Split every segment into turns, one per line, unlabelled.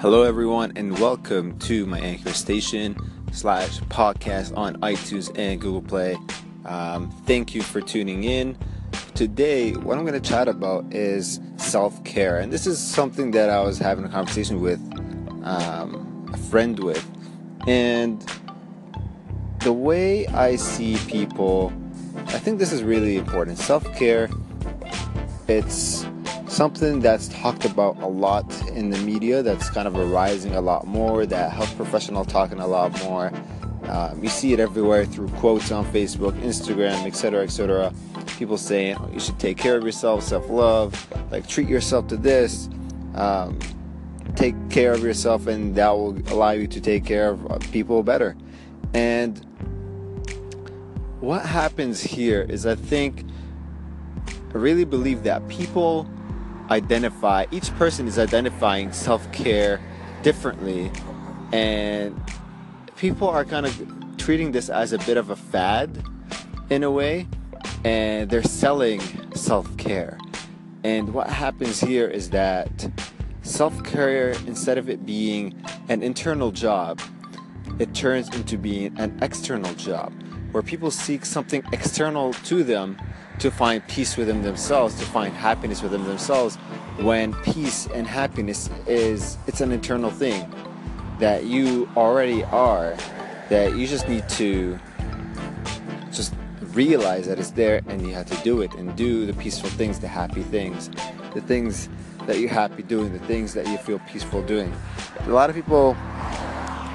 Hello, everyone, and welcome to my anchor station slash podcast on iTunes and Google Play. Um, thank you for tuning in. Today, what I'm going to chat about is self care, and this is something that I was having a conversation with um, a friend with, and the way I see people, I think this is really important. Self care, it's something that's talked about a lot in the media that's kind of arising a lot more that health professional talking a lot more. Um, you see it everywhere through quotes on facebook instagram etc etc people saying oh, you should take care of yourself self-love like treat yourself to this um, take care of yourself and that will allow you to take care of people better. And what happens here is i think i really believe that people identify each person is identifying self-care differently. And people are kind of treating this as a bit of a fad in a way and they're selling self-care. And what happens here is that self-care instead of it being an internal job it turns into being an external job where people seek something external to them to find peace within themselves, to find happiness within themselves, when peace and happiness is it's an internal thing that you already are, that you just need to just realize that it's there and you have to do it and do the peaceful things, the happy things, the things that you're happy doing, the things that you feel peaceful doing. A lot of people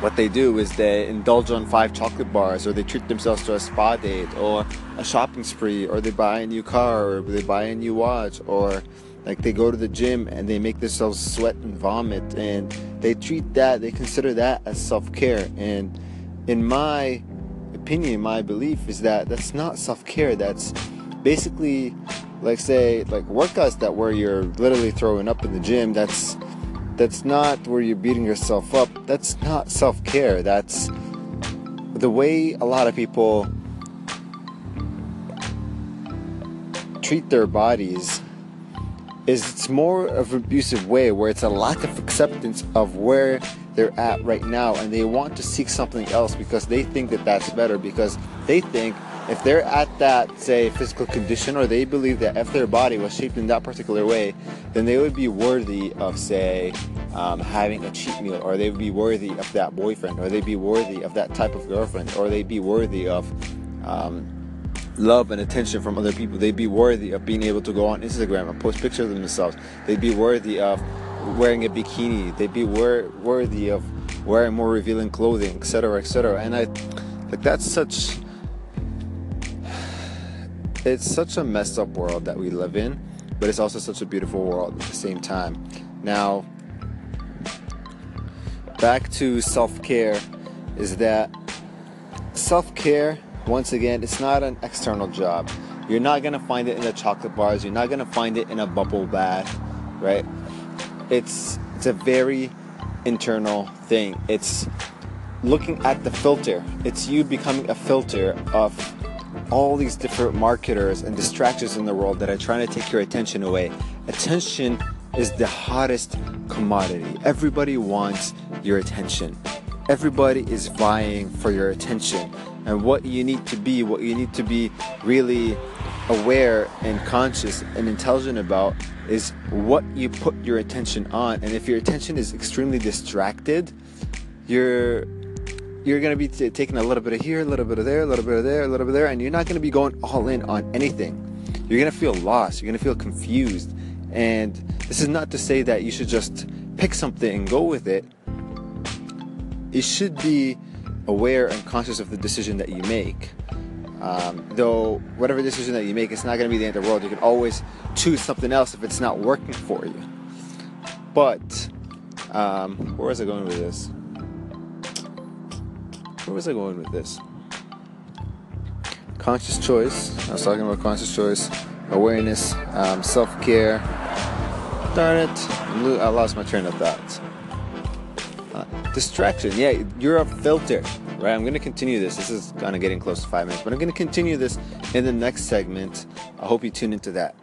what they do is they indulge on five chocolate bars or they treat themselves to a spa date or a shopping spree or they buy a new car or they buy a new watch or like they go to the gym and they make themselves sweat and vomit and they treat that they consider that as self-care. And in my opinion my belief is that that's not self-care. That's basically like say like workouts that where you're literally throwing up in the gym that's that's not where you're beating yourself up. That's not self care. That's the way a lot of people treat their bodies is it's more of an abusive way where it's a lack of acceptance of where they're at right now and they want to seek something else because they think that that's better because they think if they're at that say physical condition or they believe that if their body was shaped in that particular way then they would be worthy of say um, having a cheat meal or they'd be worthy of that boyfriend or they'd be worthy of that type of girlfriend or they'd be worthy of um, love and attention from other people. They'd be worthy of being able to go on instagram and post pictures of themselves. They'd be worthy of wearing a bikini. They'd be wor- worthy of wearing more revealing clothing etc etc and i like that's such it's such a messed up world that we live in, but it's also such a beautiful world at the same time. Now, back to self care is that self care, once again, it's not an external job. You're not gonna find it in the chocolate bars, you're not gonna find it in a bubble bath, right? It's it's a very internal thing. It's looking at the filter. It's you becoming a filter of all these different marketers and distractions in the world that are trying to take your attention away. Attention is the hottest commodity. Everybody wants your attention. Everybody is vying for your attention. And what you need to be, what you need to be really aware and conscious and intelligent about is what you put your attention on. And if your attention is extremely distracted, you're you're going to be t- taking a little bit of here, a little bit of there, a little bit of there, a little bit there, and you're not going to be going all in on anything. You're going to feel lost. You're going to feel confused. And this is not to say that you should just pick something and go with it. You should be aware and conscious of the decision that you make. Um, though, whatever decision that you make, it's not going to be the end of the world. You can always choose something else if it's not working for you. But, um, where was I going with this? Where was I going with this? Conscious choice. I was talking about conscious choice, awareness, um, self care. Darn it. I lost my train of thought. Uh, distraction. Yeah, you're a filter, right? I'm going to continue this. This is kind of getting close to five minutes, but I'm going to continue this in the next segment. I hope you tune into that.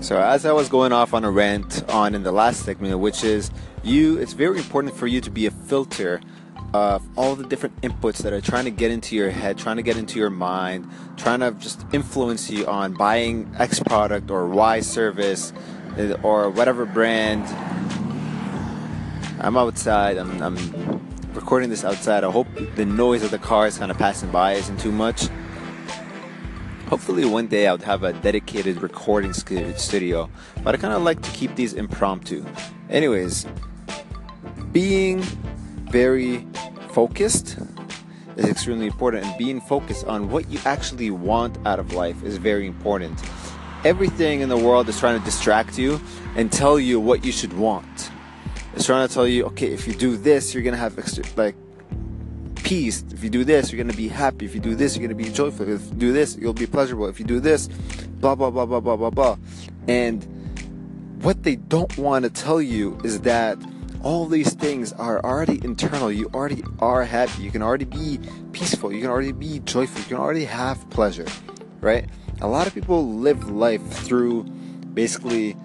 So as I was going off on a rant on in the last segment, which is you, it's very important for you to be a filter all the different inputs that are trying to get into your head, trying to get into your mind, trying to just influence you on buying X product or Y service eh, or whatever brand. I'm outside. I'm, I'm recording this outside. I hope the noise of the cars kind of passing by isn't too much. Hopefully, one day I'll have a dedicated recording studio, but I kind of like to keep these impromptu. Anyways, being very focused is extremely important, and being focused on what you actually want out of life is very important. Everything in the world is trying to distract you and tell you what you should want. It's trying to tell you, okay, if you do this, you're gonna have extra, like peace. If you do this, you're gonna be happy. If you do this, you're gonna be joyful. If you do this, you'll be pleasurable. If you do this, blah blah blah blah blah blah blah. And what they don't want to tell you is that all these things are already internal. You already are happy. You can already be peaceful. You can already be joyful. You can already have pleasure, right? A lot of people live life through basically,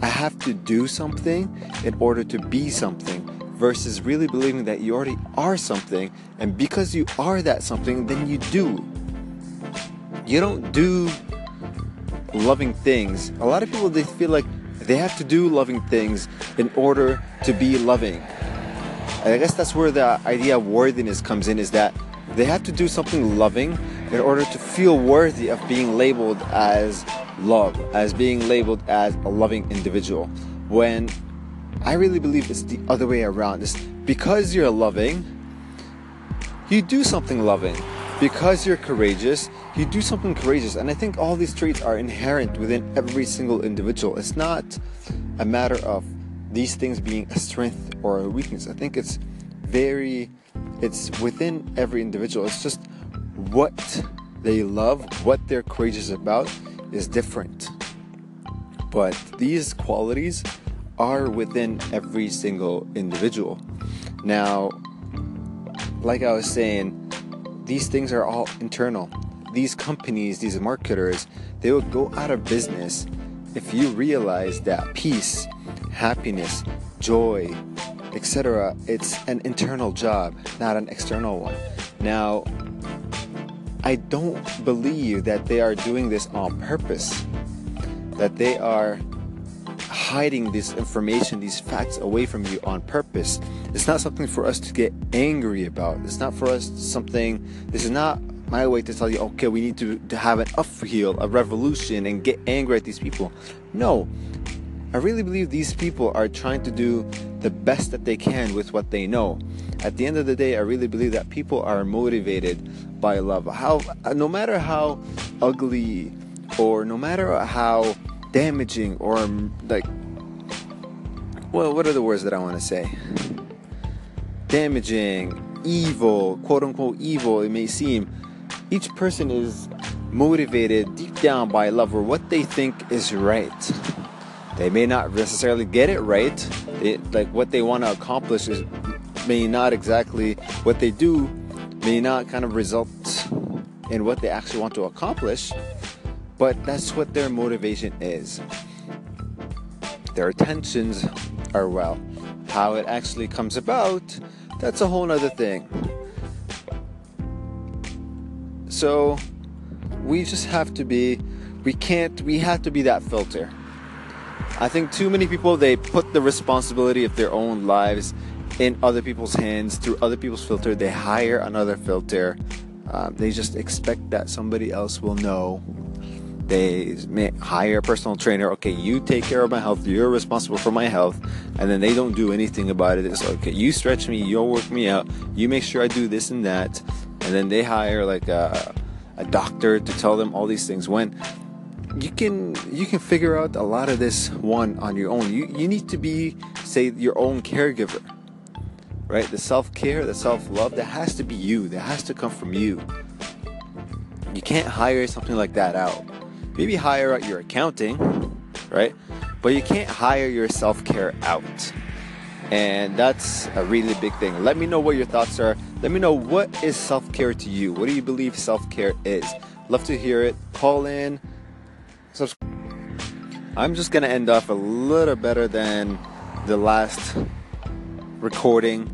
I have to do something in order to be something versus really believing that you already are something, and because you are that something, then you do. You don't do loving things. A lot of people they feel like they have to do loving things in order to be loving. I guess that's where the idea of worthiness comes in is that they have to do something loving in order to feel worthy of being labeled as love, as being labeled as a loving individual. When I really believe it's the other way around. It's because you're loving, you do something loving. Because you're courageous, you do something courageous. And I think all these traits are inherent within every single individual. It's not a matter of these things being a strength or a weakness. I think it's very, it's within every individual. It's just what they love, what they're courageous about is different. But these qualities are within every single individual. Now, like I was saying, these things are all internal. These companies, these marketers, they will go out of business if you realize that peace, happiness, joy, etc., it's an internal job, not an external one. Now, I don't believe that they are doing this on purpose, that they are hiding this information, these facts away from you on purpose. It's not something for us to get angry about. It's not for us something, this is not my way to tell you, okay, we need to, to have an upheaval, a revolution, and get angry at these people. No. I really believe these people are trying to do the best that they can with what they know. At the end of the day, I really believe that people are motivated by love. How, no matter how ugly or no matter how damaging or mm, like well, what are the words that I want to say? Damaging, evil, quote unquote evil, it may seem. Each person is motivated deep down by love or what they think is right. They may not necessarily get it right. Like what they want to accomplish is may not exactly what they do may not kind of result in what they actually want to accomplish, but that's what their motivation is. Their intentions are well. How it actually comes about, that's a whole other thing. So we just have to be we can't we have to be that filter. I think too many people they put the responsibility of their own lives in other people's hands through other people's filter. They hire another filter. Um, they just expect that somebody else will know. They may hire a personal trainer. Okay you take care of my health. You're responsible for my health. And then they don't do anything about it. It's okay you stretch me. You'll work me out. You make sure i do this and that and then they hire like a, a doctor to tell them all these things when you can you can figure out a lot of this one on your own you you need to be say your own caregiver right the self-care the self-love that has to be you that has to come from you you can't hire something like that out maybe hire out your accounting, right? But you can't hire your self care out. And that's a really big thing. Let me know what your thoughts are. Let me know what is self care to you. What do you believe self care is? Love to hear it. Call in. Subscribe. I'm just gonna end off a little better than the last recording.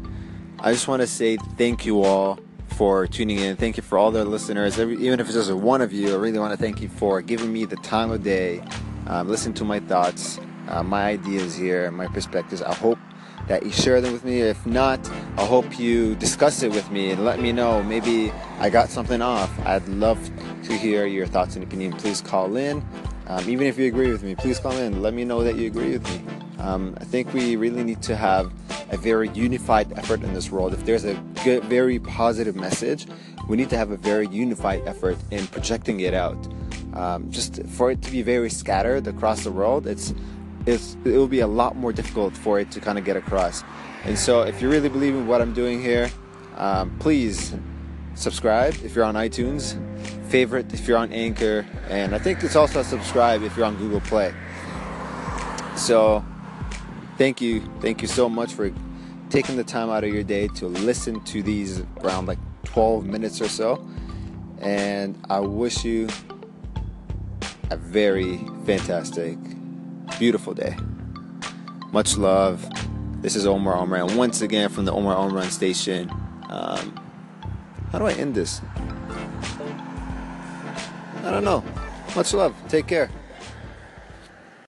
I just want to say thank you all for tuning in. Thank you for all the listeners. Every, even if it's just one of you, I really want to thank you for giving me the time of day, um, listen to my thoughts, uh, my ideas here, my perspectives. I hope that you share them with me. If not, I hope you discuss it with me and let me know. Maybe I got something off. I'd love to hear your thoughts and opinion. Please call in. Um, even if you agree with me, please call in. Let me know that you agree with me. Um, I think we really need to have a very unified effort in this world. If there's a good, very positive message, we need to have a very unified effort in projecting it out. Um, just for it to be very scattered across the world, it's, it's it will be a lot more difficult for it to kind of get across. And so, if you really believe in what I'm doing here, um, please subscribe if you're on iTunes, favorite if you're on Anchor, and I think it's also subscribe if you're on Google Play. So thank you. Thank you so much for taking the time out of your day to listen to these around like 12 minutes or so. And I wish you a very fantastic, beautiful day. Much love. This is Omar Omran. Once again from the Omar Omran station. Um, how do I end this? I don't know. Much love. Take care.